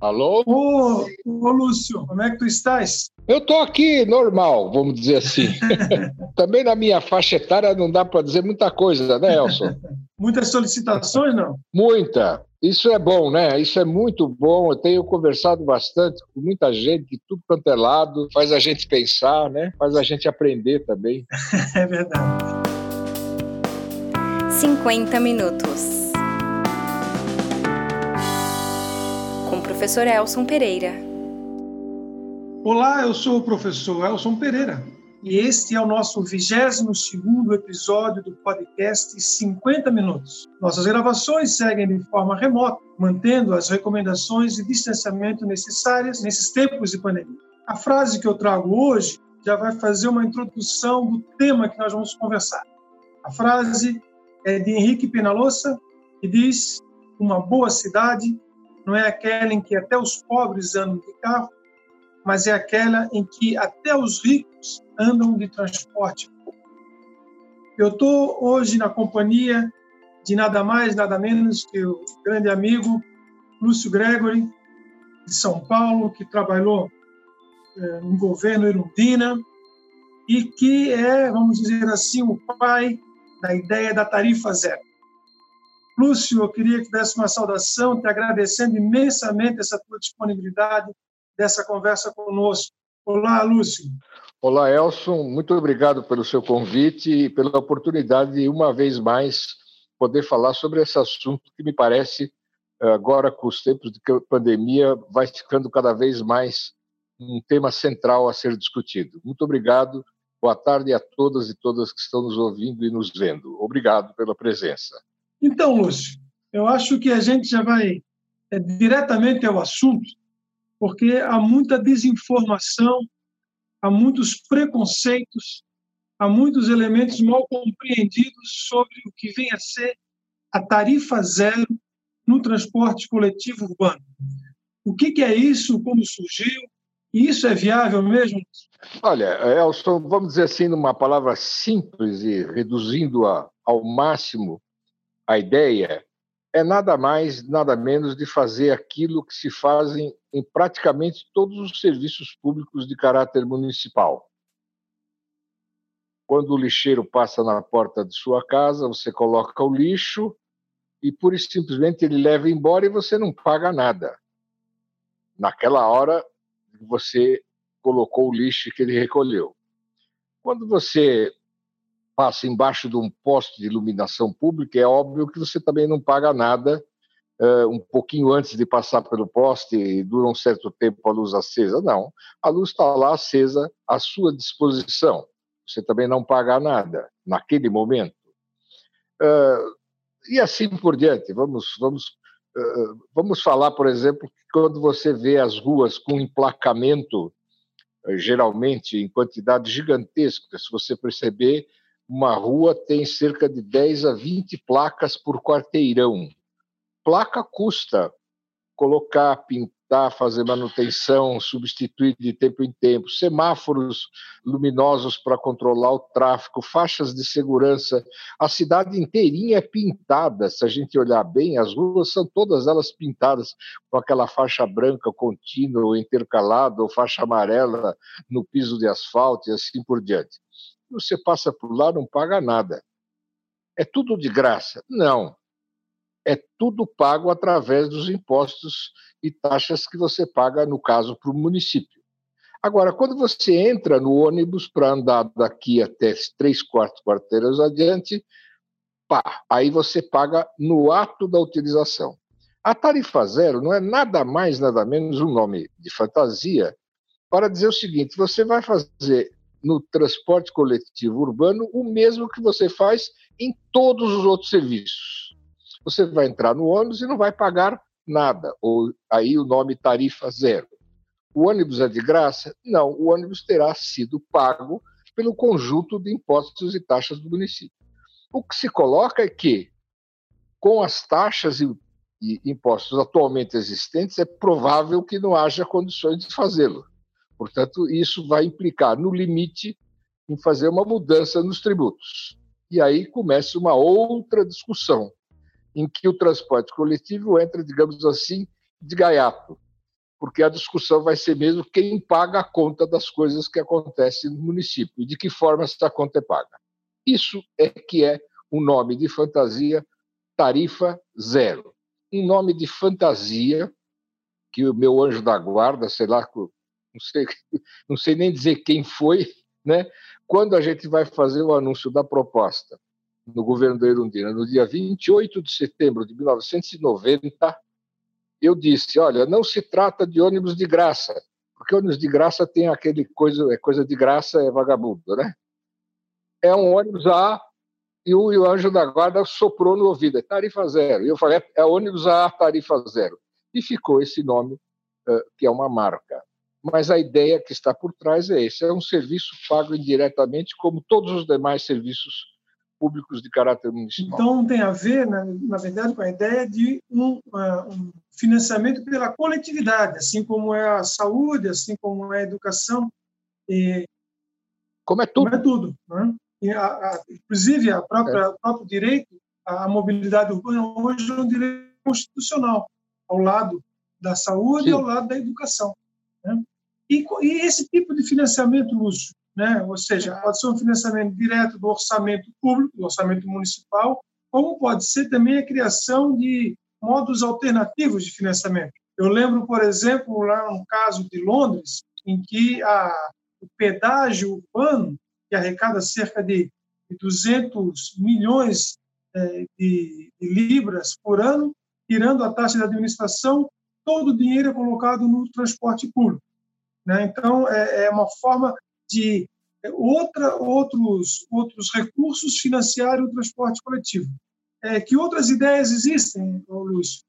Alô? Ô, ô, Lúcio, como é que tu estás? Eu estou aqui normal, vamos dizer assim. Também na minha faixa etária não dá para dizer muita coisa, né, Elson? Muitas solicitações, não? Muita. Isso é bom, né? Isso é muito bom. Eu tenho conversado bastante com muita gente de tudo quanto é lado. Faz a gente pensar, né? Faz a gente aprender também. é verdade. 50 minutos. Professor Elson Pereira. Olá, eu sou o professor Elson Pereira e este é o nosso 22º episódio do podcast 50 Minutos. Nossas gravações seguem de forma remota, mantendo as recomendações de distanciamento necessárias nesses tempos de pandemia. A frase que eu trago hoje já vai fazer uma introdução do tema que nós vamos conversar. A frase é de Henrique Penalosa e diz: Uma boa cidade não é aquela em que até os pobres andam de carro, mas é aquela em que até os ricos andam de transporte. Eu estou hoje na companhia de nada mais, nada menos que o grande amigo Lúcio Gregory, de São Paulo, que trabalhou eh, no governo Irundina e que é, vamos dizer assim, o pai da ideia da tarifa zero. Lúcio, eu queria que desse uma saudação, te agradecendo imensamente essa tua disponibilidade dessa conversa conosco. Olá, Lúcio. Olá, Elson. Muito obrigado pelo seu convite e pela oportunidade de, uma vez mais, poder falar sobre esse assunto que me parece, agora com os tempos de pandemia, vai ficando cada vez mais um tema central a ser discutido. Muito obrigado. Boa tarde a todas e todas que estão nos ouvindo e nos vendo. Obrigado pela presença. Então, Lúcio, eu acho que a gente já vai é, diretamente ao assunto, porque há muita desinformação, há muitos preconceitos, há muitos elementos mal compreendidos sobre o que vem a ser a tarifa zero no transporte coletivo urbano. O que, que é isso? Como surgiu? E isso é viável mesmo? Olha, Elson, vamos dizer assim, numa palavra simples e reduzindo-a ao máximo, a ideia é nada mais, nada menos de fazer aquilo que se fazem em praticamente todos os serviços públicos de caráter municipal. Quando o lixeiro passa na porta de sua casa, você coloca o lixo e pura e simplesmente ele leva embora e você não paga nada. Naquela hora você colocou o lixo que ele recolheu. Quando você passa embaixo de um poste de iluminação pública, é óbvio que você também não paga nada uh, um pouquinho antes de passar pelo poste e dura um certo tempo a luz acesa. Não, a luz está lá acesa à sua disposição. Você também não paga nada naquele momento. Uh, e assim por diante. Vamos, vamos, uh, vamos falar, por exemplo, que quando você vê as ruas com emplacamento, geralmente em quantidade gigantesca, se você perceber, uma rua tem cerca de 10 a 20 placas por quarteirão. Placa custa colocar, pintar, fazer manutenção, substituir de tempo em tempo, semáforos luminosos para controlar o tráfego, faixas de segurança. A cidade inteirinha é pintada, se a gente olhar bem, as ruas são todas elas pintadas com aquela faixa branca contínua intercalada, ou faixa amarela no piso de asfalto e assim por diante você passa por lá, não paga nada. É tudo de graça? Não. É tudo pago através dos impostos e taxas que você paga, no caso, para o município. Agora, quando você entra no ônibus para andar daqui até três, quatro quarteiras adiante, pá, aí você paga no ato da utilização. A tarifa zero não é nada mais, nada menos um nome de fantasia para dizer o seguinte: você vai fazer no transporte coletivo urbano o mesmo que você faz em todos os outros serviços. Você vai entrar no ônibus e não vai pagar nada, ou aí o nome tarifa zero. O ônibus é de graça? Não, o ônibus terá sido pago pelo conjunto de impostos e taxas do município. O que se coloca é que, com as taxas e, e impostos atualmente existentes, é provável que não haja condições de fazê-lo. Portanto, isso vai implicar, no limite, em fazer uma mudança nos tributos. E aí começa uma outra discussão, em que o transporte coletivo entra, digamos assim, de gaiato. porque a discussão vai ser mesmo quem paga a conta das coisas que acontecem no município e de que forma essa conta é paga. Isso é que é o nome de fantasia tarifa zero. Um nome de fantasia que o meu anjo da guarda, sei lá, não sei, não sei nem dizer quem foi, né? Quando a gente vai fazer o anúncio da proposta no governo da Erundina, no dia 28 de setembro de 1990, eu disse: olha, não se trata de ônibus de graça, porque ônibus de graça tem aquele coisa, é coisa de graça, é vagabundo, né? É um ônibus A e o, e o anjo da guarda soprou no ouvido, é tarifa zero. E eu falei: é, é ônibus A, tarifa zero. E ficou esse nome, uh, que é uma marca. Mas a ideia que está por trás é esse: é um serviço pago indiretamente, como todos os demais serviços públicos de caráter municipal. Então, tem a ver, na, na verdade, com a ideia de um, uh, um, financiamento pela coletividade, assim como é a saúde, assim como é a educação. E, como é tudo. Como é tudo. Né? E a, a, inclusive, a própria, é. o próprio direito à mobilidade urbana hoje é um direito constitucional, ao lado da saúde Sim. e ao lado da educação. Né? E, e, esse tipo de financiamento, Lúcio, né? ou seja, pode ser um financiamento direto do orçamento público, do orçamento municipal, como pode ser também a criação de modos alternativos de financiamento. Eu lembro, por exemplo, lá no caso de Londres, em que a, o pedágio urbano, que arrecada cerca de 200 milhões é, de, de libras por ano, tirando a taxa de administração, todo o dinheiro é colocado no transporte público. Né? Então, é, é uma forma de é, outra, outros, outros recursos financiarem o transporte coletivo. É, que outras ideias existem, Lúcio?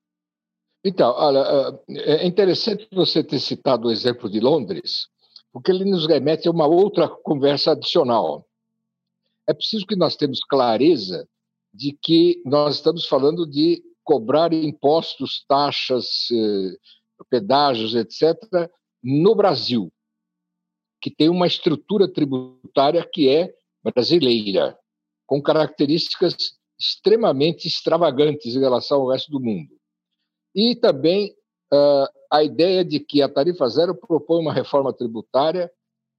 Então, olha, é, é interessante você ter citado o exemplo de Londres, porque ele nos remete a uma outra conversa adicional. É preciso que nós tenhamos clareza de que nós estamos falando de cobrar impostos, taxas, eh, pedágios, etc., no Brasil, que tem uma estrutura tributária que é brasileira, com características extremamente extravagantes em relação ao resto do mundo. E também uh, a ideia de que a tarifa zero propõe uma reforma tributária,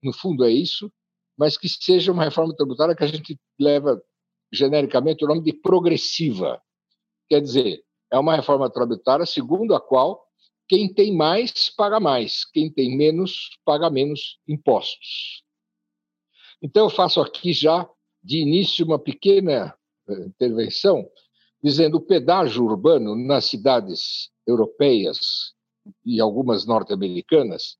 no fundo é isso, mas que seja uma reforma tributária que a gente leva genericamente o nome de progressiva. Quer dizer, é uma reforma tributária segundo a qual quem tem mais paga mais, quem tem menos paga menos impostos. Então, eu faço aqui já, de início, uma pequena eh, intervenção, dizendo o pedágio urbano nas cidades europeias e algumas norte-americanas,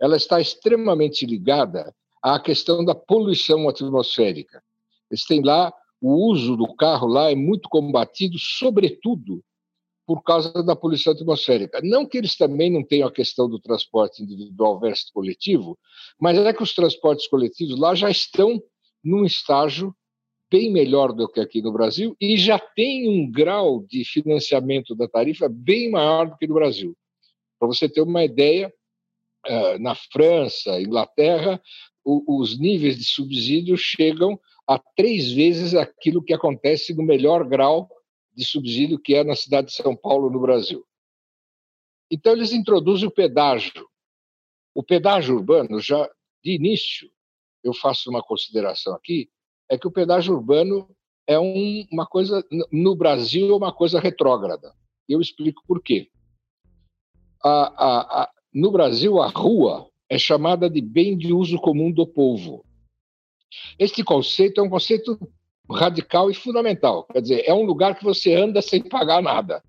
ela está extremamente ligada à questão da poluição atmosférica. Eles têm lá o uso do carro lá é muito combatido, sobretudo por causa da poluição atmosférica. Não que eles também não tenham a questão do transporte individual versus coletivo, mas é que os transportes coletivos lá já estão num estágio bem melhor do que aqui no Brasil e já tem um grau de financiamento da tarifa bem maior do que no Brasil. Para você ter uma ideia, eh, na França, Inglaterra, os níveis de subsídio chegam a três vezes aquilo que acontece no melhor grau de subsídio que é na cidade de São Paulo, no Brasil. Então, eles introduzem o pedágio. O pedágio urbano, já de início, eu faço uma consideração aqui, é que o pedágio urbano é um, uma coisa, no Brasil, é uma coisa retrógrada. Eu explico por quê. A, a, a, no Brasil, a rua é chamada de bem de uso comum do povo. Este conceito é um conceito radical e fundamental. Quer dizer, é um lugar que você anda sem pagar nada,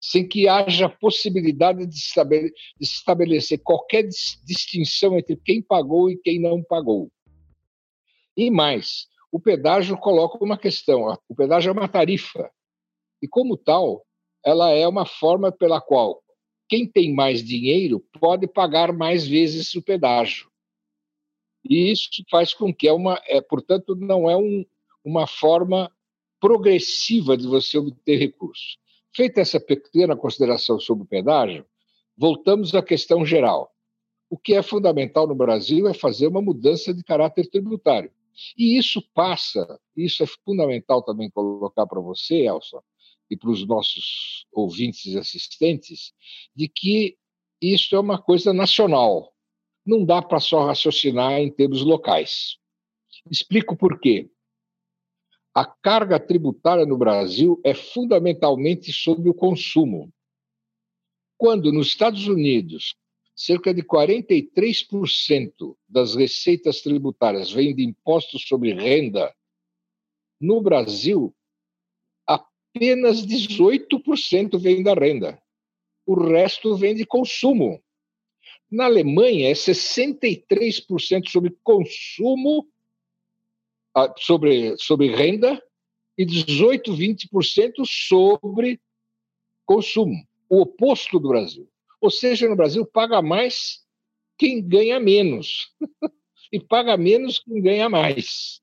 sem que haja possibilidade de, estabele de estabelecer qualquer distinção entre quem pagou e quem não pagou. E mais, o pedágio coloca uma questão: o pedágio é uma tarifa, e como tal, ela é uma forma pela qual quem tem mais dinheiro pode pagar mais vezes o pedágio. E isso faz com que é uma, é, portanto, não é um, uma forma progressiva de você obter recursos. Feita essa pequena consideração sobre o pedágio, voltamos à questão geral. O que é fundamental no Brasil é fazer uma mudança de caráter tributário. E isso passa, isso é fundamental também colocar para você, Elson, e para os nossos ouvintes e assistentes, de que isso é uma coisa nacional. Não dá para só raciocinar em termos locais. Explico por quê. A carga tributária no Brasil é fundamentalmente sobre o consumo. Quando nos Estados Unidos cerca de 43% das receitas tributárias vêm de impostos sobre renda, no Brasil, apenas 18% vem da renda. O resto vem de consumo. Na Alemanha, é 63% sobre consumo, sobre, sobre renda, e 18, 20% sobre consumo. O oposto do Brasil. Ou seja, no Brasil paga mais quem ganha menos e paga menos quem ganha mais.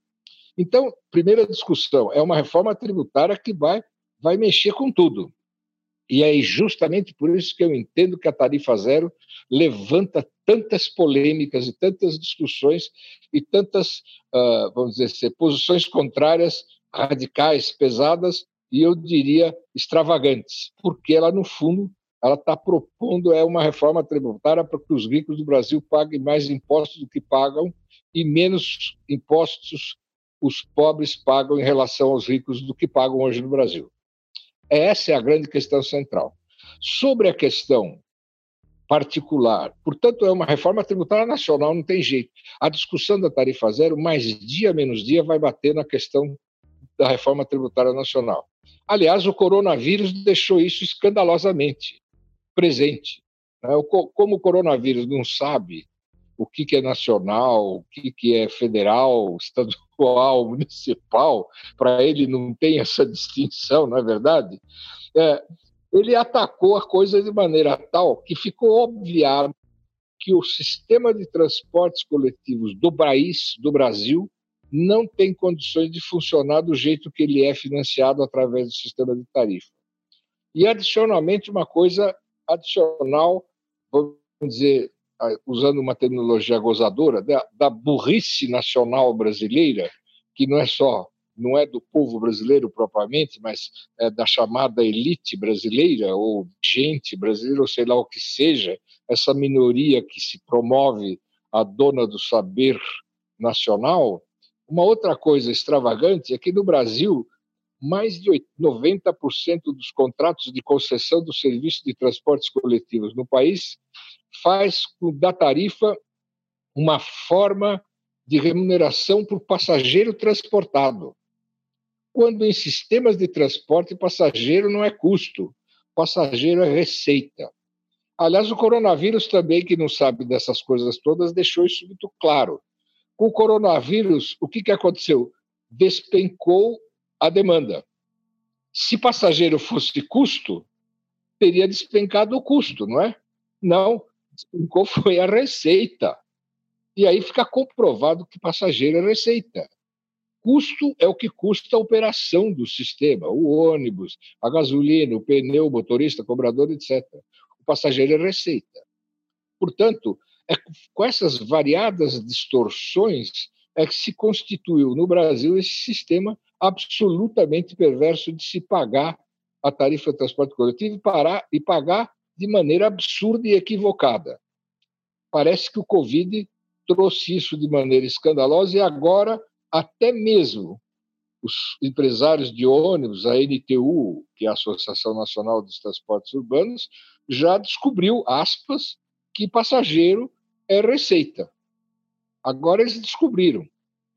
Então, primeira discussão, é uma reforma tributária que vai, vai mexer com tudo. E é justamente por isso que eu entendo que a tarifa zero levanta tantas polêmicas e tantas discussões e tantas, uh, vamos dizer assim, posições contrárias, radicais, pesadas e eu diria extravagantes, porque ela, no fundo, ela está propondo é uma reforma tributária para que os ricos do Brasil paguem mais impostos do que pagam e menos impostos os pobres pagam em relação aos ricos do que pagam hoje no Brasil. Essa é a grande questão central. Sobre a questão particular, portanto, é uma reforma tributária nacional, não tem jeito. A discussão da tarifa zero, mais dia menos dia, vai bater na questão da reforma tributária nacional. Aliás, o coronavírus deixou isso escandalosamente presente. Né? Como o coronavírus não sabe o que, é nacional, o que, é federal, estadual, municipal, para ele não tem essa distinção, não é verdade? É, ele atacou a coisa de maneira tal que ficou obviado que o sistema de transportes coletivos do país, do Brasil, não tem condições de funcionar do jeito que ele é financiado através do sistema de tarifa. E, adicionalmente, uma coisa adicional, vamos dizer, usando uma terminologia gozadora, da, da burrice nacional brasileira, que não é só não é do povo brasileiro propriamente, mas é da chamada elite brasileira, ou gente brasileira, ou sei lá o que seja, essa minoria que se promove a dona do saber nacional. Uma outra coisa extravagante é que no Brasil mais de 90% dos contratos de concessão do serviço de transportes coletivos no país faz da tarifa uma forma de remuneração por passageiro transportado. Quando em sistemas de transporte, passageiro não é custo, passageiro é receita. Aliás, o coronavírus também, que não sabe dessas coisas todas, deixou isso muito claro. Com o coronavírus, o que, que aconteceu? Despencou a demanda. Se passageiro fosse custo, teria despencado o custo, não é? Não, despencou foi a receita. E aí fica comprovado que passageiro é receita. Custo é o que custa a operação do sistema, o ônibus, a gasolina, o pneu, o motorista, o cobrador, etc. O passageiro é receita. Portanto, é com essas variadas distorções é que se constituiu no Brasil esse sistema absolutamente perverso de se pagar a tarifa de transporte coletivo e, parar, e pagar de maneira absurda e equivocada. Parece que o Covid trouxe isso de maneira escandalosa e agora até mesmo os empresários de ônibus, a NTU, que é a Associação Nacional dos Transportes Urbanos, já descobriu, aspas, que passageiro é receita. Agora eles descobriram,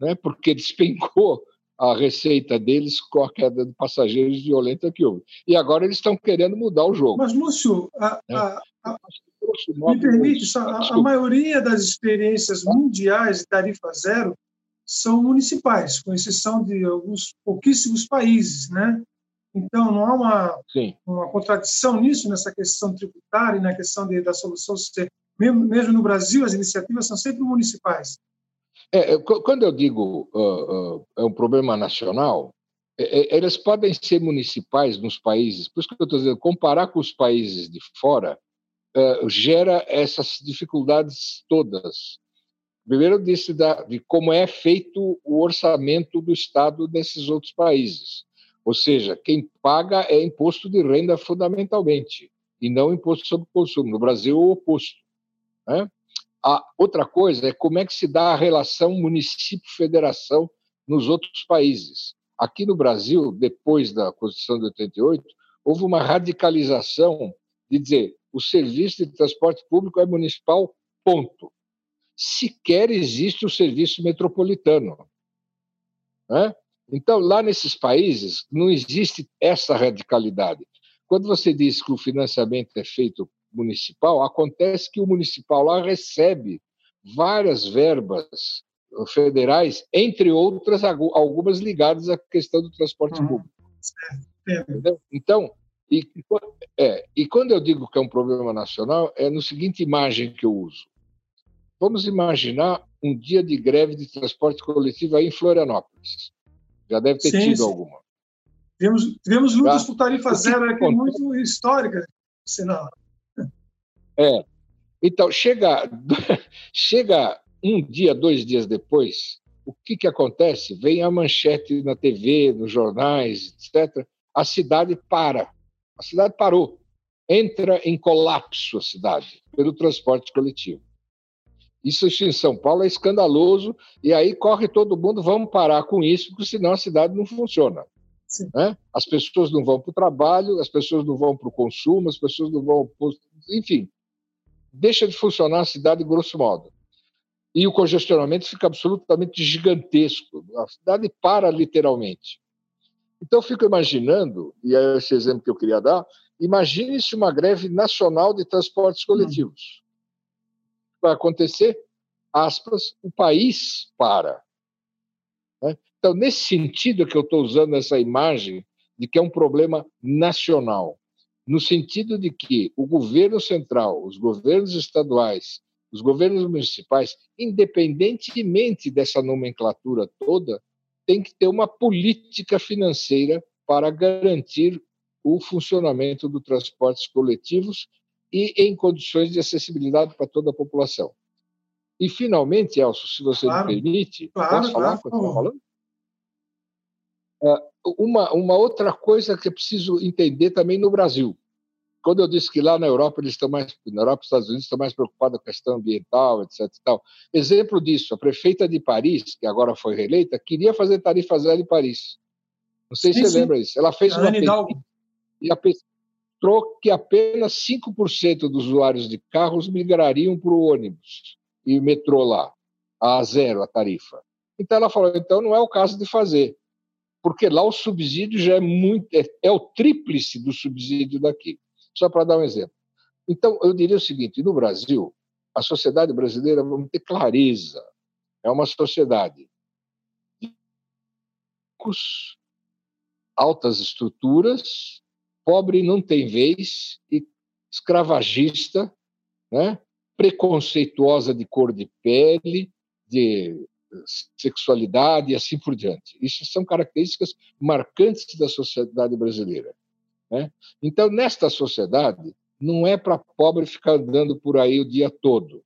né, porque despencou a receita deles com a queda de passageiros violenta que houve. E agora eles estão querendo mudar o jogo. Mas, Lúcio, a, é. a, a, me permite, a, a maioria das experiências mundiais de tarifa zero são municipais, com exceção de alguns pouquíssimos países, né? Então, não há uma, uma contradição nisso, nessa questão tributária e na questão de, da solução ser. Mesmo, mesmo no Brasil, as iniciativas são sempre municipais. É, quando eu digo uh, uh, é um problema nacional, é, é, elas podem ser municipais nos países, por isso que eu estou dizendo, comparar com os países de fora uh, gera essas dificuldades todas. Primeiro, eu disse da, de como é feito o orçamento do Estado desses outros países. Ou seja, quem paga é imposto de renda fundamentalmente. e não imposto sobre consumo. No Brasil é o oposto. Né? A outra coisa é como é que se dá a relação município-federação nos outros países. Aqui no Brasil, depois da Constituição de 88, houve uma radicalização de dizer o serviço de transporte público é municipal, ponto. Sequer existe o serviço metropolitano. Né? Então, lá nesses países, não existe essa radicalidade. Quando você diz que o financiamento é feito municipal, acontece que o municipal lá recebe várias verbas federais, entre outras, algumas ligadas à questão do transporte uhum. público. Entendeu? Então, e, é, e quando eu digo que é um problema nacional, é no seguinte imagem que eu uso. Vamos imaginar um dia de greve de transporte coletivo aí em Florianópolis. Já deve ter sim, tido sim. alguma. Tivemos, tivemos lutas por tarifa zero aqui acontece? muito históricas, sinal. É. Então, chega, chega um dia, dois dias depois, o que, que acontece? Vem a manchete na TV, nos jornais, etc. A cidade para. A cidade parou. Entra em colapso a cidade pelo transporte coletivo. Isso em São Paulo é escandaloso, e aí corre todo mundo, vamos parar com isso, porque senão a cidade não funciona. Né? As pessoas não vão para o trabalho, as pessoas não vão para o consumo, as pessoas não vão. Enfim, deixa de funcionar a cidade grosso modo. E o congestionamento fica absolutamente gigantesco. A cidade para literalmente. Então, eu fico imaginando, e é esse exemplo que eu queria dar, imagine-se uma greve nacional de transportes coletivos. Hum. Vai acontecer, aspas, o país para. Né? Então, nesse sentido que eu estou usando essa imagem de que é um problema nacional, no sentido de que o governo central, os governos estaduais, os governos municipais, independentemente dessa nomenclatura toda, tem que ter uma política financeira para garantir o funcionamento dos transportes coletivos e em condições de acessibilidade para toda a população. E, finalmente, Elcio, se você claro, me permite, claro, posso falar? Claro. falando? Uma, uma outra coisa que é preciso entender também no Brasil. Quando eu disse que lá na Europa eles estão mais, na Europa Estados Unidos estão mais preocupados com a questão ambiental, etc. Tal. Exemplo disso, a prefeita de Paris, que agora foi reeleita, queria fazer tarifa zero em Paris. Não sei sim, se você sim. lembra disso. Ela fez a uma pesquisa e a mostrou que apenas 5% dos usuários de carros migrariam para o ônibus e metrô lá, a zero a tarifa. Então ela falou, então não é o caso de fazer, porque lá o subsídio já é muito, é, é o tríplice do subsídio daqui. Só para dar um exemplo. Então, eu diria o seguinte: no Brasil, a sociedade brasileira, vamos ter clareza, é uma sociedade de altas estruturas, pobre não tem vez e escravagista, né? preconceituosa de cor de pele, de sexualidade e assim por diante. Isso são características marcantes da sociedade brasileira. Né? Então, nesta sociedade, não é para pobre ficar andando por aí o dia todo.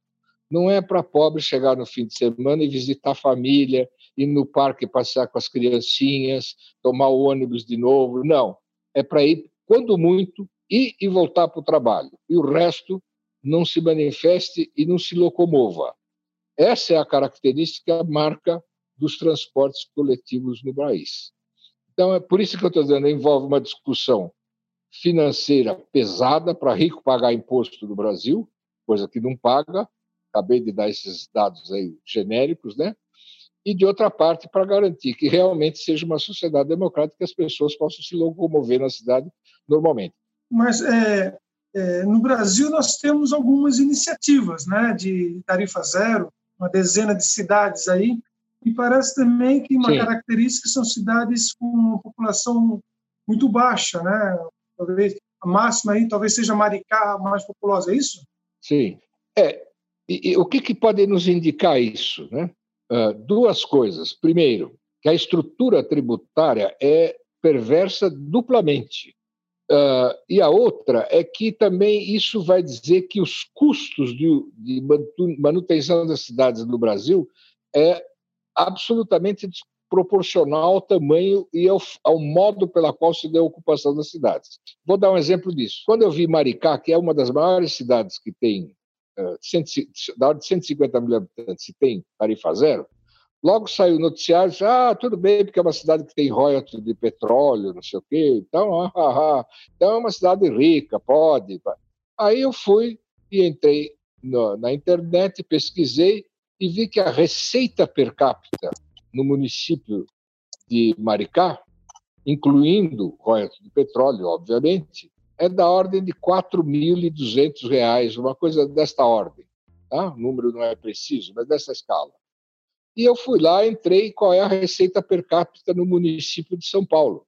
Não é para pobre chegar no fim de semana e visitar a família, ir no parque passear com as criancinhas, tomar o ônibus de novo. Não. É para ir, quando muito, ir e voltar para o trabalho. E o resto não se manifeste e não se locomova. Essa é a característica, marca dos transportes coletivos no país. Então, é por isso que eu estou dizendo, envolve uma discussão financeira pesada para rico pagar imposto no Brasil, coisa que não paga. Acabei de dar esses dados aí genéricos, né? E de outra parte, para garantir que realmente seja uma sociedade democrática que as pessoas possam se locomover na cidade normalmente. Mas é, é, no Brasil nós temos algumas iniciativas, né, de tarifa zero, uma dezena de cidades aí, e parece também que uma Sim. característica são cidades com uma população muito baixa, né? talvez a máxima aí talvez seja Maricá mais populosa, é isso? Sim. É, e, e o que, que pode nos indicar isso? Né? Uh, duas coisas. Primeiro, que a estrutura tributária é perversa duplamente. Uh, e a outra é que também isso vai dizer que os custos de, de manutenção das cidades no Brasil é absolutamente proporcional ao tamanho e ao, ao, modo pela qual se deu a ocupação das cidades. Vou dar um exemplo disso. Quando eu vi Maricá, que é uma das maiores cidades que tem, uh, 100, da ordem de 150 mil habitantes, e tem tarifa zero, logo saiu o noticiário, ah, tudo bem, porque é uma cidade que tem royalties de petróleo, não sei o quê, então, ah, ah, ah, então é uma cidade rica, pode. Aí eu fui e entrei no, na internet, pesquisei e vi que a receita per capita no município de Maricá, incluindo royalties de petróleo, obviamente, é da ordem de R$ 4.200, uma coisa desta ordem. Tá? O número não é preciso, mas dessa escala. E eu fui lá, entrei qual é a receita per capita no município de São Paulo.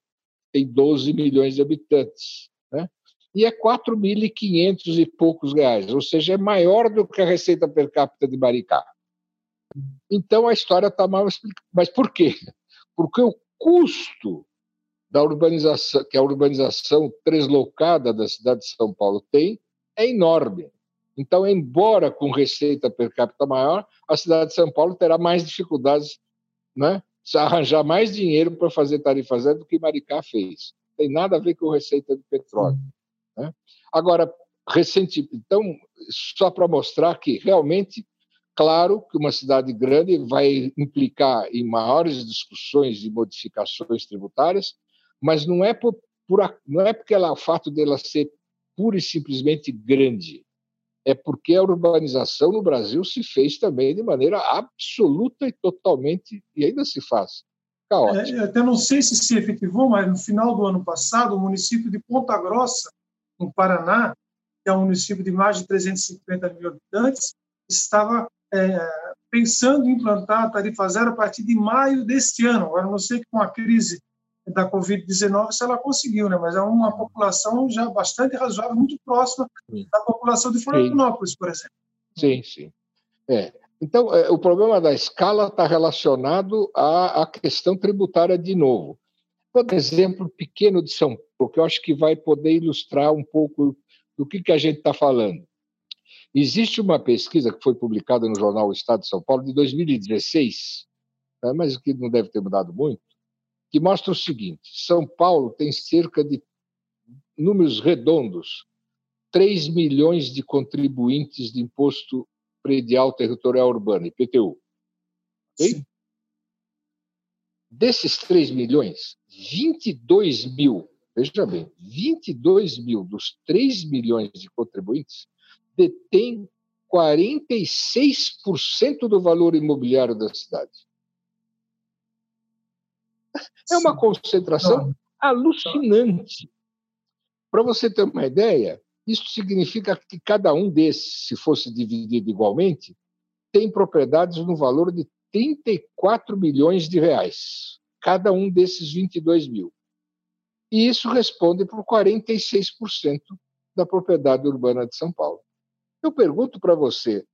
Tem 12 milhões de habitantes. Né? E é 4.500 e poucos reais, ou seja, é maior do que a receita per capita de Maricá. Então a história está mal explicada. Mas por quê? Porque o custo da urbanização, que a urbanização translocada da cidade de São Paulo tem, é enorme. Então, embora com receita per capita maior, a cidade de São Paulo terá mais dificuldades, né? arranjar mais dinheiro para fazer tarifa zero do que Maricá fez. Tem nada a ver com receita de petróleo. Né? Agora, recente, então, só para mostrar que realmente Claro que uma cidade grande vai implicar em maiores discussões e modificações tributárias, mas não é por, por não é porque ela, o fato dela ser pura e simplesmente grande, é porque a urbanização no Brasil se fez também de maneira absoluta e totalmente, e ainda se faz, caótica. É, até não sei se se efetivou, mas no final do ano passado, o município de Ponta Grossa, no Paraná, que é um município de mais de 350 mil habitantes, estava é, pensando em implantar a tarifa zero a partir de maio deste ano. Agora, não sei com a crise da Covid-19 se ela conseguiu, né? mas é uma população já bastante razoável, muito próxima sim. da população de Florianópolis, sim. por exemplo. Sim, sim. É. Então, é, o problema da escala está relacionado à, à, questão tributária de novo. Vou dar um exemplo pequeno de São Paulo, que eu acho que vai poder ilustrar um pouco do que, que a gente está falando. Existe uma pesquisa que foi publicada no jornal O Estado de São Paulo de 2016, né, mas que não deve ter mudado muito, que mostra o seguinte: São Paulo tem cerca de números redondos, 3 milhões de contribuintes de imposto predial territorial urbano, IPTU. Okay? Desses 3 milhões, 22 mil, veja bem, 22 mil dos 3 milhões de contribuintes detém 46% do valor imobiliário da cidade. É uma concentração alucinante. Para você ter uma ideia, isso significa que cada um desses, se fosse dividido igualmente, tem propriedades no valor de 34 milhões de reais, cada um desses 22 mil. E isso responde por 46% da propriedade urbana de São Paulo. Eu pergunto para você: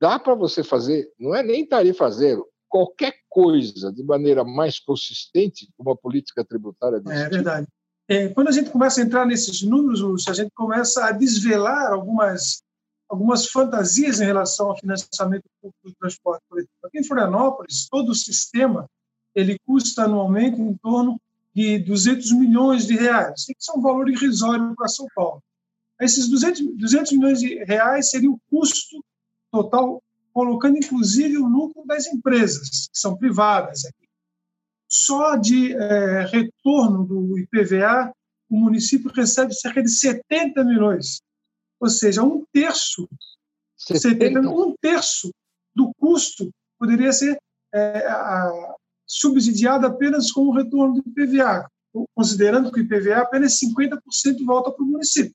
dá para você fazer, não é nem tarifa zero, qualquer coisa de maneira mais consistente com uma política tributária desse É tipo? verdade. É, quando a gente começa a entrar nesses números, Lúcio, a gente começa a desvelar algumas, algumas fantasias em relação ao financiamento público do transporte coletivo. Aqui em Florianópolis, todo o sistema ele custa anualmente em torno de 200 milhões de reais, que é um valor irrisório para São Paulo. Esses 200, 200 milhões de reais seria o custo total, colocando inclusive o lucro das empresas, que são privadas. Aqui. Só de é, retorno do IPVA, o município recebe cerca de 70 milhões, ou seja, um terço, 70. um terço do custo poderia ser é, a, subsidiado apenas com o retorno do IPVA, considerando que o IPVA apenas 50% volta para o município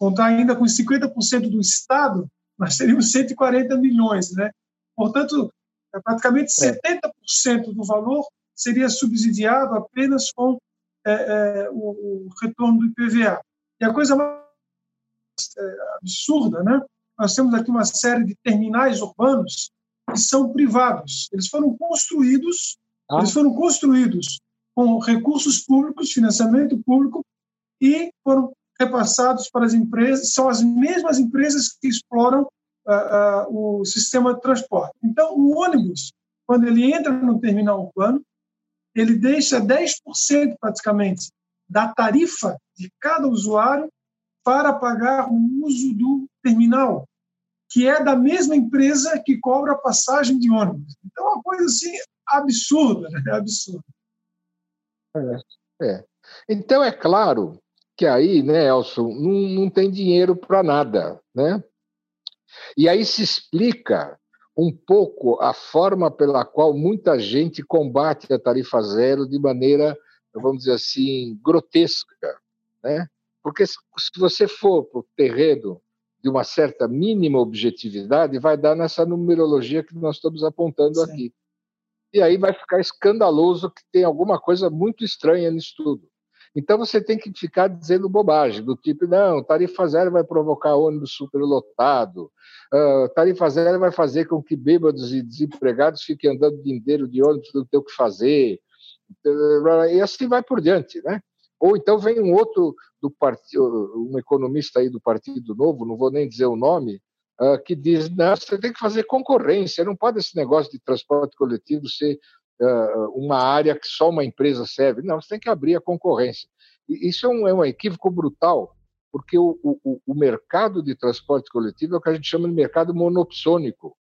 contar ainda com 50% do Estado, nós teríamos 140 milhões. Né? Portanto, é praticamente 70% é. do valor seria subsidiado apenas com é, é, o, o, retorno do IPVA. E a coisa mais é, absurda, né? nós temos aqui uma série de terminais urbanos que são privados. Eles foram construídos, ah. eles foram construídos com recursos públicos, financiamento público, e foram repassados para as empresas, são as mesmas empresas que exploram uh, uh, o sistema de transporte. Então, o ônibus, quando ele entra no terminal urbano, ele deixa 10% praticamente da tarifa de cada usuário para pagar o uso do terminal, que é da mesma empresa que cobra a passagem de ônibus. Então, é uma coisa assim absurda, né? absurda. É, é. Então, é claro que aí, né, Elson, não, não tem dinheiro para nada, né? E aí se explica um pouco a forma pela qual muita gente combate a tarifa zero de maneira, vamos dizer assim, grotesca, né? Porque se você for para o terreno de uma certa mínima objetividade, vai dar nessa numerologia que nós estamos apontando Sim. aqui. E aí vai ficar escandaloso que tem alguma coisa muito estranha nisso tudo. Então você tem que ficar dizendo bobagem, do tipo, não, tarifa zero vai provocar ônibus superlotado, uh, tarifa zero vai fazer com que bêbados e desempregados fiquem andando o dia inteiro de ônibus, não tem o que fazer, e assim vai por diante, né? Ou então vem um outro do partido, um economista aí do Partido Novo, não vou nem dizer o nome, uh, que diz, não, você tem que fazer concorrência, não pode esse negócio de transporte coletivo ser uma área que só uma empresa serve. Não, você tem que abrir a concorrência. E isso é um, é um equívoco brutal, porque o, o, o, mercado de transporte coletivo é o que a gente chama de mercado monopsônico.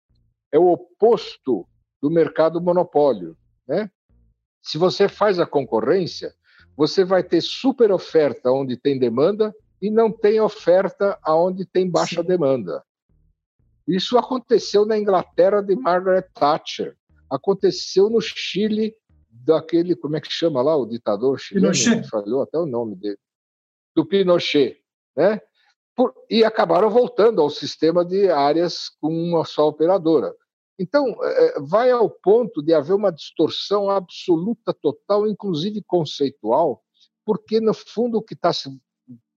É o oposto do mercado monopólio. Né? Se você faz a concorrência, você vai ter super oferta onde tem demanda e não tem oferta aonde tem baixa Sim. demanda. Isso aconteceu na Inglaterra de Margaret Thatcher aconteceu no Chile daquele, como é que chama lá, o ditador chileno, Pinochet. falhou até o nome dele, do Pinochet, né? Por, e acabaram voltando ao sistema de áreas com uma só operadora. Então, é, vai ao ponto de haver uma distorção absoluta, total, inclusive conceitual, porque, no fundo, o que, tá,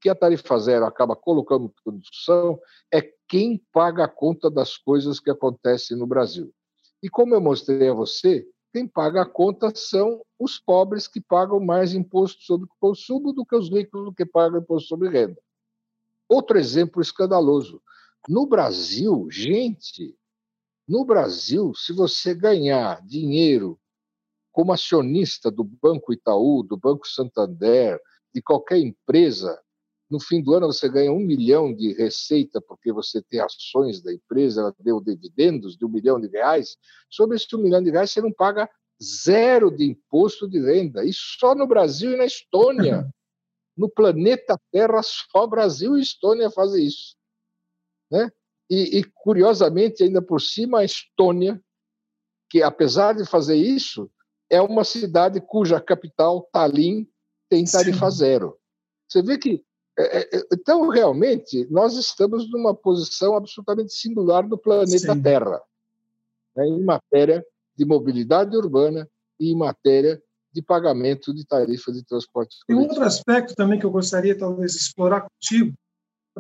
que a tarifa zero acaba colocando em discussão é quem paga a conta das coisas que acontecem no Brasil. E como eu mostrei a você, quem paga a conta são os pobres que pagam mais imposto sobre consumo do que os ricos que pagam imposto sobre renda. Outro exemplo escandaloso. No Brasil, gente, no Brasil, se você ganhar dinheiro como acionista do Banco Itaú, do Banco Santander, de qualquer empresa, no fim do ano você ganha um milhão de receita porque você tem ações da empresa, ela deu dividendos de um milhão de reais. Sobre esse um milhão de reais você não paga zero de imposto de renda. E só no Brasil e na Estônia. No planeta Terra, só Brasil e Estônia fazem isso. Né? E, e, curiosamente, ainda por cima, a Estônia, que apesar de fazer isso, é uma cidade cuja capital, Tallinn, tem tarifa Sim. zero. Você vê que então, realmente, nós estamos numa posição absolutamente singular no planeta Sim. Terra, né, em matéria de mobilidade urbana e em matéria de pagamento de tarifa de transporte Tem um outro aspecto também que eu gostaria, talvez, explorar contigo,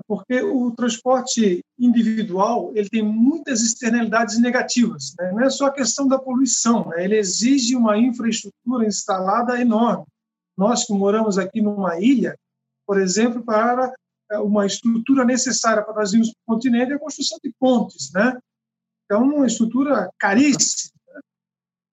porque o transporte individual ele tem muitas externalidades negativas. Né? Não é só a questão da poluição, né? ele exige uma infraestrutura instalada enorme. Nós que moramos aqui numa ilha, por exemplo, para é, uma estrutura necessária para nós irmos o continente é a construção de pontes, né? Então, uma estrutura caríssima.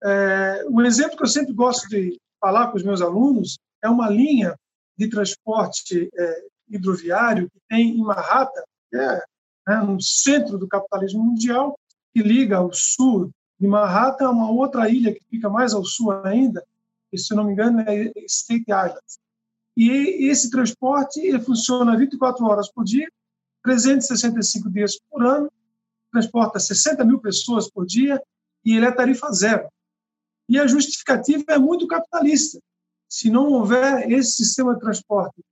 É, um exemplo que eu sempre gosto de falar com os meus alunos é uma linha de transporte é, hidroviário que tem em Manhattan, que é né, no centro do capitalismo mundial, que liga ao sul de Manhattan a uma outra ilha que fica mais ao sul ainda, que, se não me engano, é State Island. E esse transporte funciona 24 horas por dia, 365 dias por ano, transporta 60 mil pessoas por dia e ele é tarifa zero. E a justificativa é muito capitalista. Se não houver esse sistema de transporte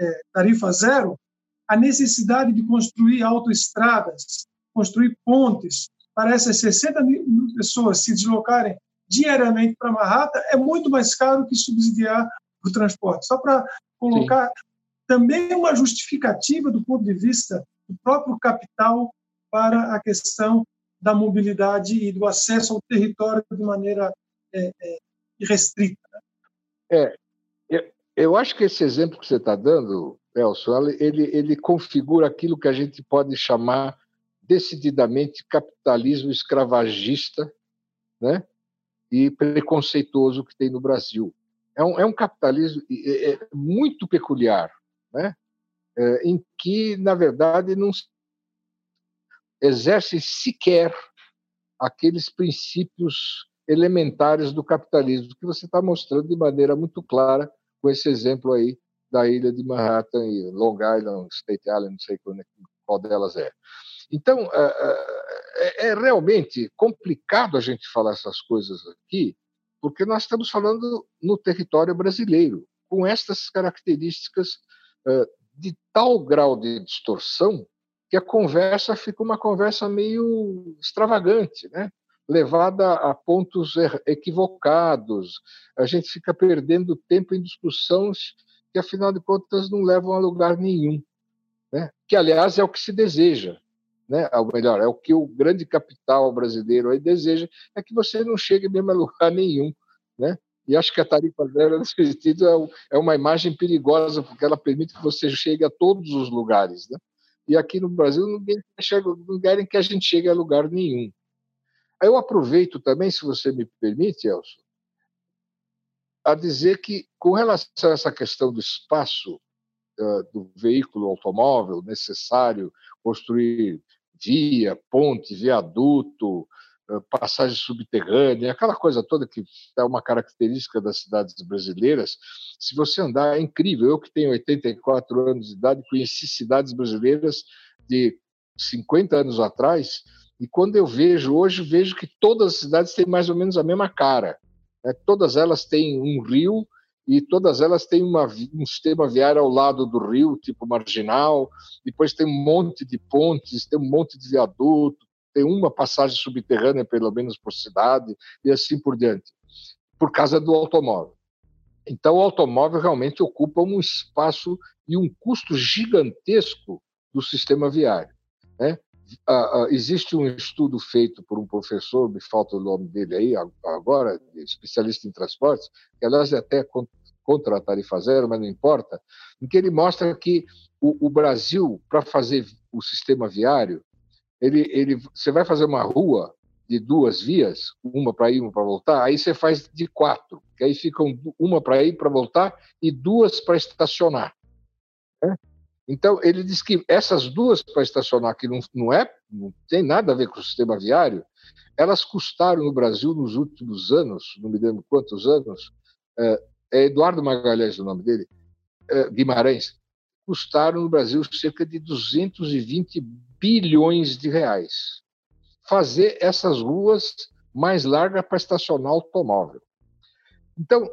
é, tarifa zero, a necessidade de construir autoestradas, construir pontes para essas 60 mil pessoas se deslocarem diariamente para Manhattan é muito mais caro que subsidiar o transporte. Só para colocar Sim. também uma justificativa do ponto de vista do próprio capital para a questão da mobilidade e do acesso ao território de maneira é, é, irrestrita. Né? É, eu, eu acho que esse exemplo que você está dando, Elson, ele, ele configura aquilo que a gente pode chamar decididamente capitalismo escravagista, né? e preconceituoso que tem no Brasil. É um, é um capitalismo é, é muito peculiar, né? É, em que, na verdade, não exerce sequer aqueles princípios elementares do capitalismo, que você está mostrando de maneira muito clara com esse exemplo aí da ilha de Manhattan e Long Island, State Island, não sei qual delas é. Então, é, é, é realmente complicado a gente falar essas coisas aqui, porque nós estamos falando no território brasileiro, com estas características é, de tal grau de distorção que a conversa fica uma conversa meio extravagante, né? levada a pontos equivocados. A gente fica perdendo tempo em discussões que, afinal de contas, não levam a lugar nenhum. Né? Que, aliás, é o que se deseja. Né? Ou melhor, é o que o grande capital brasileiro aí deseja, é que você não chegue mesmo a lugar nenhum. Né? E acho que a tarifa zero, nesse sentido, é, é uma imagem perigosa, porque ela permite que você chegue a todos os lugares. Né? E aqui no Brasil, ninguém chega, não querem que a gente chegue a lugar nenhum. Eu aproveito também, se você me permite, Elson, a dizer que, com relação a essa questão do espaço do veículo automóvel necessário construir via, ponte, viaduto, passagem subterrânea, aquela coisa toda que é uma característica das cidades brasileiras. Se você andar, é incrível. Eu que tenho 84 anos de idade, conheci cidades brasileiras de 50 anos atrás, e quando eu vejo hoje, vejo que todas as cidades têm mais ou menos a mesma cara. Né? Todas elas têm um rio e todas elas têm uma, um sistema viário ao lado do rio, tipo marginal, depois tem um monte de pontes, tem um monte de viaduto, tem uma passagem subterrânea, pelo menos por cidade, e assim por diante, por causa do automóvel. Então, o automóvel realmente ocupa um espaço e um custo gigantesco do sistema viário. Né? Ah, ah, existe um estudo feito por um professor, me falta o nome dele aí agora, especialista em transportes, que aliás é até contra a tarifa zero, mas não importa, em que ele mostra que o, o Brasil, para fazer o sistema viário, ele, ele, você vai fazer uma rua de duas vias, uma para ir, uma para voltar, aí você faz de quatro, que aí ficam uma para ir, para voltar e duas para estacionar. Né? Então, ele diz que essas duas para estacionar, que não, não, é, não tem nada a ver com o sistema viário, elas custaram no Brasil nos últimos anos, não me lembro quantos anos, é, é Eduardo Magalhães o nome dele, é, Guimarães, custaram no Brasil cerca de 220 bilhões de reais. Fazer essas ruas mais largas para estacionar automóvel. Então,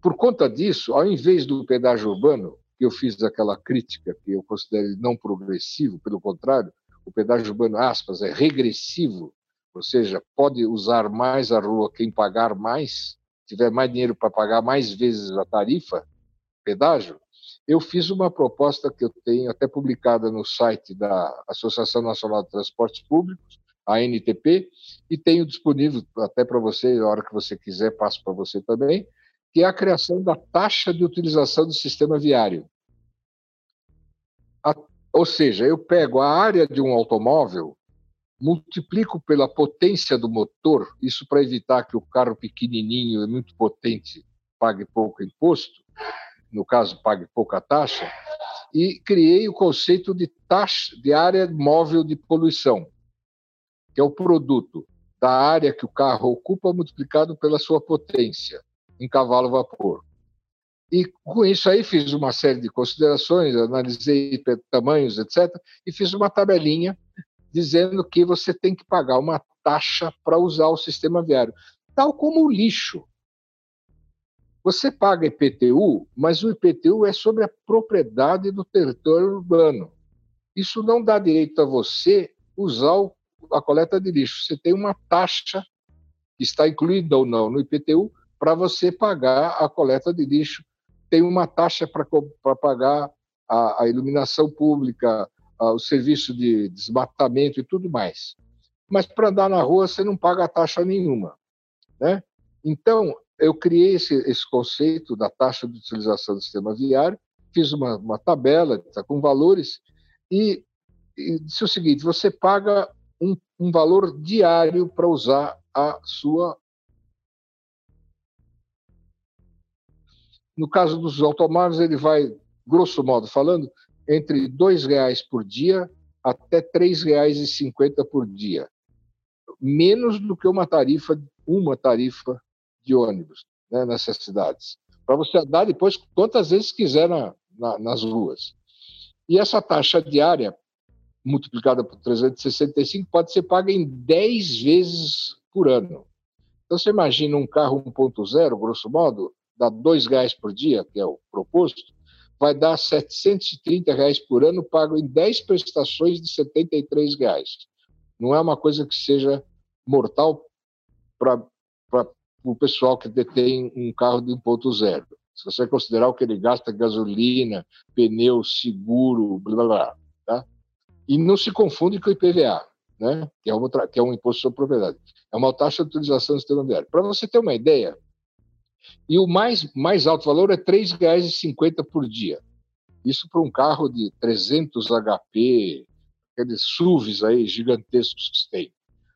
por conta disso, ao invés do pedágio urbano, que eu fiz aquela crítica que eu considero não progressivo, pelo contrário, o pedágio urbano, aspas, é regressivo, ou seja, pode usar mais a rua quem pagar mais, tiver mais dinheiro para pagar mais vezes a tarifa, pedágio, eu fiz uma proposta que eu tenho até publicada no site da Associação Nacional de Transportes Públicos, a NTP, e tenho disponível até para você, na hora que você quiser, passo para você também, que é a criação da taxa de utilização do sistema viário. A, ou seja, eu pego a área de um automóvel, multiplico pela potência do motor, isso para evitar que o carro pequenininho e muito potente pague pouco imposto, no caso, pague pouca taxa, e criei o conceito de taxa de área móvel de poluição, que é o produto da área que o carro ocupa multiplicado pela sua potência em cavalo vapor. E com isso aí fiz uma série de considerações, analisei tamanhos, etc, e fiz uma tabelinha dizendo que você tem que pagar uma taxa para usar o sistema viário, tal como o lixo. Você paga IPTU, mas o IPTU é sobre a propriedade do território urbano. Isso não dá direito a você usar a coleta de lixo. Você tem uma taxa que está incluída ou não no IPTU para você pagar a coleta de lixo. Tem uma taxa para pagar a, a, iluminação pública, a, o serviço de desmatamento e tudo mais. Mas para andar na rua você não paga taxa nenhuma. Né? Então, eu criei esse, esse conceito da taxa de utilização do sistema viário, fiz uma, uma tabela tá, com valores e, e, disse o seguinte: você paga um, um valor diário para usar a sua No caso dos automóveis, ele vai, grosso modo falando, entre R$ 2,00 por dia até R$ 3,50 por dia. Menos do que uma tarifa, uma tarifa de ônibus né, nessas cidades. Para você andar depois quantas vezes quiser na, na, nas ruas. E essa taxa diária, multiplicada por 365, pode ser paga em 10 vezes por ano. Então, você imagina um carro 1.0, grosso modo, dá R$ 2,00 por dia, que é o proposto, vai dar 730 reais por ano, pago em 10 prestações de 73 reais. Não é uma coisa que seja mortal para o pessoal que detém um carro de 1.0. Se você considerar o que ele gasta gasolina, pneu, seguro, blá blá blá. Tá? E não se confunde com o IPVA, né? que, é uma, que é um imposto sobre propriedade. É uma taxa de utilização do sistema viário. Para você ter uma ideia, e o mais, mais alto valor é R$ 3,50 por dia. Isso para um carro de 300 HP, aqueles SUVs aí gigantescos que tem.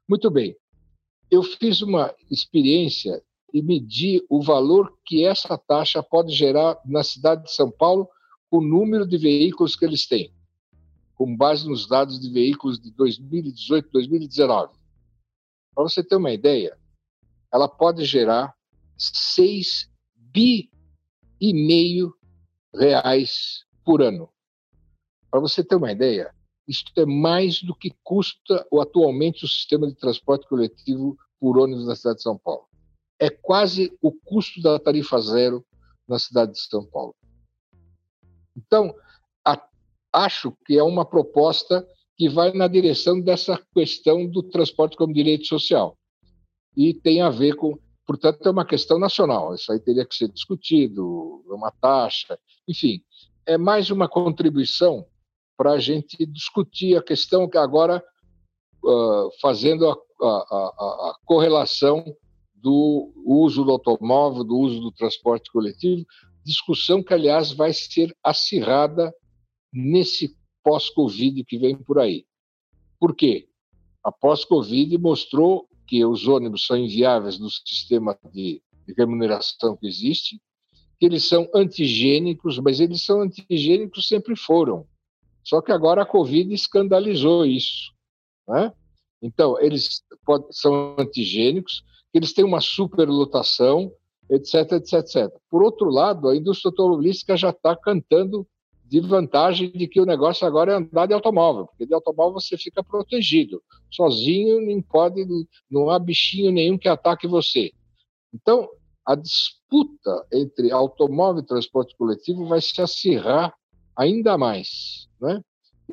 Muito bem. Eu fiz uma experiência e medi o valor que essa taxa pode gerar na cidade de São Paulo com o número de veículos que eles têm, com base nos dados de veículos de 2018, 2019. Para você ter uma ideia, ela pode gerar 6 bi e meio reais por ano. Para você ter uma ideia, isso é mais do que custa atualmente o sistema de transporte coletivo por ônibus na cidade de São Paulo. É quase o custo da tarifa zero na cidade de São Paulo. Então, a, acho que é uma proposta que vai na direção dessa questão do transporte como direito social. E tem a ver com Portanto, é uma questão nacional, isso aí teria que ser discutido, é uma taxa, enfim, é mais uma contribuição para a gente discutir a questão que agora, uh, fazendo a, a, a, a correlação do uso do automóvel, do uso do transporte coletivo, discussão que, aliás, vai ser acirrada nesse pós-Covid que vem por aí. Por quê? A pós-Covid mostrou que os ônibus são inviáveis no sistema de, de remuneração que existe, que eles são antigênicos, mas eles são antigênicos sempre foram. Só que agora a Covid escandalizou isso. Né? Então, eles pode, são antigênicos, eles têm uma superlotação, etc, etc, etc. Por outro lado, a indústria automobilística já está cantando de vantagem de que o negócio agora é andar de automóvel, porque de automóvel você fica protegido. Sozinho não pode, não há bichinho nenhum que ataque você. Então, a disputa entre automóvel e transporte coletivo vai se acirrar ainda mais, né?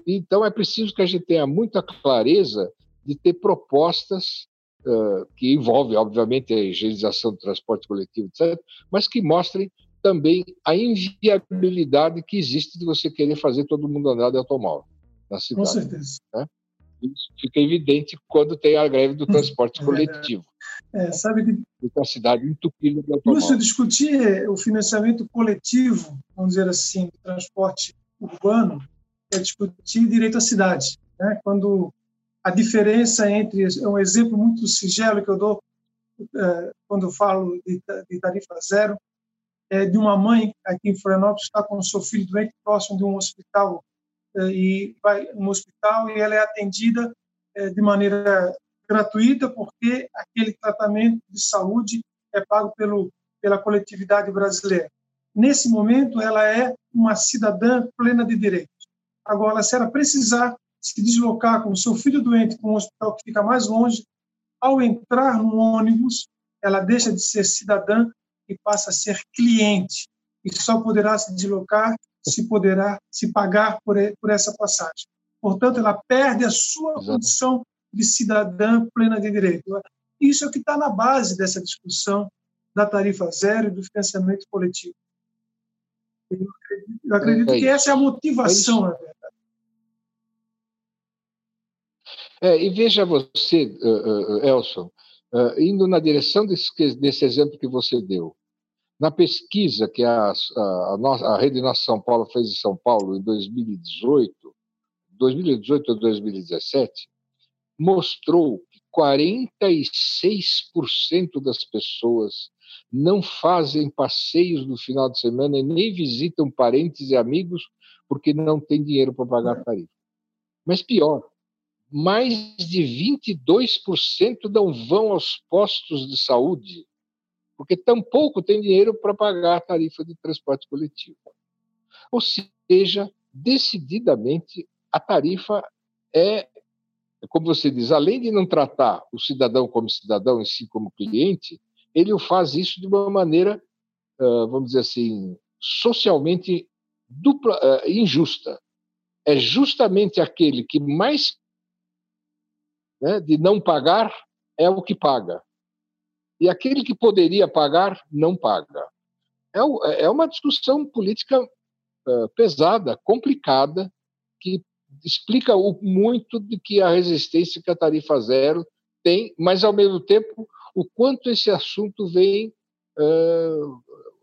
Então é preciso que a gente tenha muita clareza de ter propostas uh, que envolvem, obviamente, a higienização do transporte coletivo, etc., mas que mostrem também a inviabilidade que existe de você querer fazer todo mundo andar de automóvel na cidade. Com certeza. Né? Isso fica evidente quando tem a greve do transporte é coletivo. É, sabe que fica a cidade entupida de automóvel. Lúcio, discutir o financiamento coletivo, vamos dizer assim, do transporte urbano, é discutir direito à cidade. Né? Quando a diferença entre é um exemplo muito singelo que eu dou é, quando eu falo de tarifa zero é, de uma mãe aqui em Florianópolis está com seu filho doente próximo de um hospital é, e vai no hospital e ela é atendida é, de maneira gratuita porque aquele tratamento de saúde é pago pelo pela coletividade brasileira. Nesse momento, ela é uma cidadã plena de direitos. Agora, se ela precisar se deslocar com o seu filho doente para um hospital que fica mais longe, ao entrar no ônibus, ela deixa de ser cidadã e passa a ser cliente e só poderá se deslocar se poderá se pagar por, por essa passagem. Portanto, ela perde a sua Exato. condição de cidadã plena de direito. Isso é o que está na base dessa discussão da tarifa zero e do financiamento coletivo. Eu acredito, eu acredito é que essa é a motivação, é na verdade. É, e veja você, uh, uh, Elson, uh, indo na direção desse, desse exemplo que você deu. Na pesquisa que a, a, a, a Rede Nossa São Paulo fez em São Paulo em 2018, 2018 ou 2017, mostrou que 46% das pessoas não fazem passeios no final de semana e nem visitam parentes e amigos porque não tem dinheiro para pagar a tarifa. Mas pior, mais de 22% não vão aos postos de saúde porque tampouco tem dinheiro para pagar a tarifa de transporte coletivo. Ou seja, decididamente, a tarifa é, como você diz, além de não tratar o cidadão como cidadão em si como cliente, ele faz isso de uma maneira, vamos dizer assim, socialmente dupla, injusta. É justamente aquele que mais né, de não pagar é o que paga. E aquele que poderia pagar não paga. É, é uma discussão política pesada, complicada, que explica muito de que a resistência que a tarifa zero tem, mas ao mesmo tempo o quanto esse assunto vem,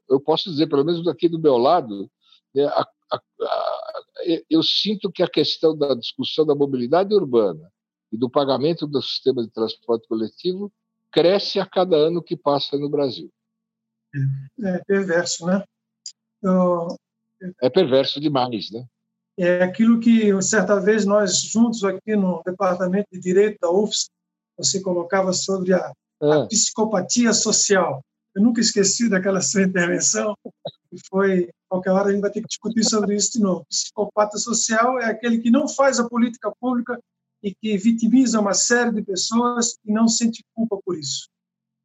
eu posso dizer, pelo menos daqui do meu lado, né, a, a, a, eu sinto que a questão da discussão da mobilidade urbana e do pagamento do sistema de transporte coletivo cresce a cada ano que passa no Brasil. É, é perverso, né? Eu, é perverso demais, né? É aquilo que certa vez nós juntos aqui no departamento de direito da UFS você colocava sobre a, é. a psicopatia social. Eu nunca esqueci daquela sua intervenção. E foi qualquer hora a gente vai ter que discutir sobre isso de novo. Psicopata social é aquele que não faz a política pública e que vitimiza uma série de pessoas e não sente culpa por isso.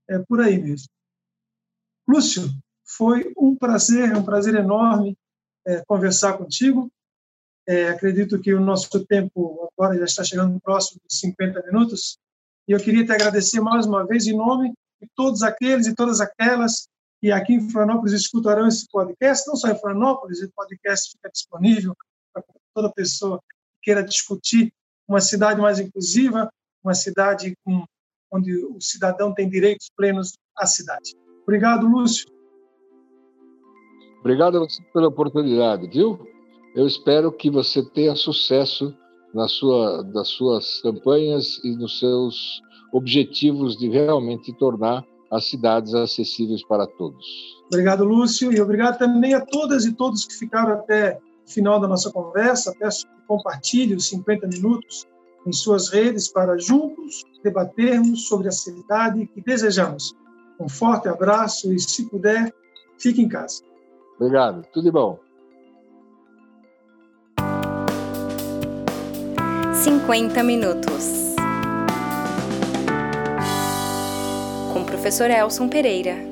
É por aí mesmo. Lúcio, foi um prazer, um prazer enorme é, conversar contigo. É, acredito que o nosso tempo agora já está chegando próximo de 50 minutos. E eu queria te agradecer mais uma vez em nome de todos aqueles e todas aquelas que aqui em Florianópolis escutarão esse podcast. Não só em Florianópolis, o podcast fica disponível para toda pessoa que queira discutir uma cidade mais inclusiva, uma cidade com, onde o cidadão tem direitos plenos à cidade. Obrigado, Lúcio. Obrigado a você pela oportunidade, viu? Eu espero que você tenha sucesso na sua, nas suas campanhas e nos seus objetivos de realmente tornar as cidades acessíveis para todos. Obrigado, Lúcio, e obrigado também a todas e todos que ficaram até final da nossa conversa. Peço que compartilhe os 50 minutos em suas redes para juntos debatermos sobre a cidade que desejamos. Um forte abraço e, se puder, fique em casa. Obrigado. Tudo de bom. 50 minutos. Com o professor Elson Pereira.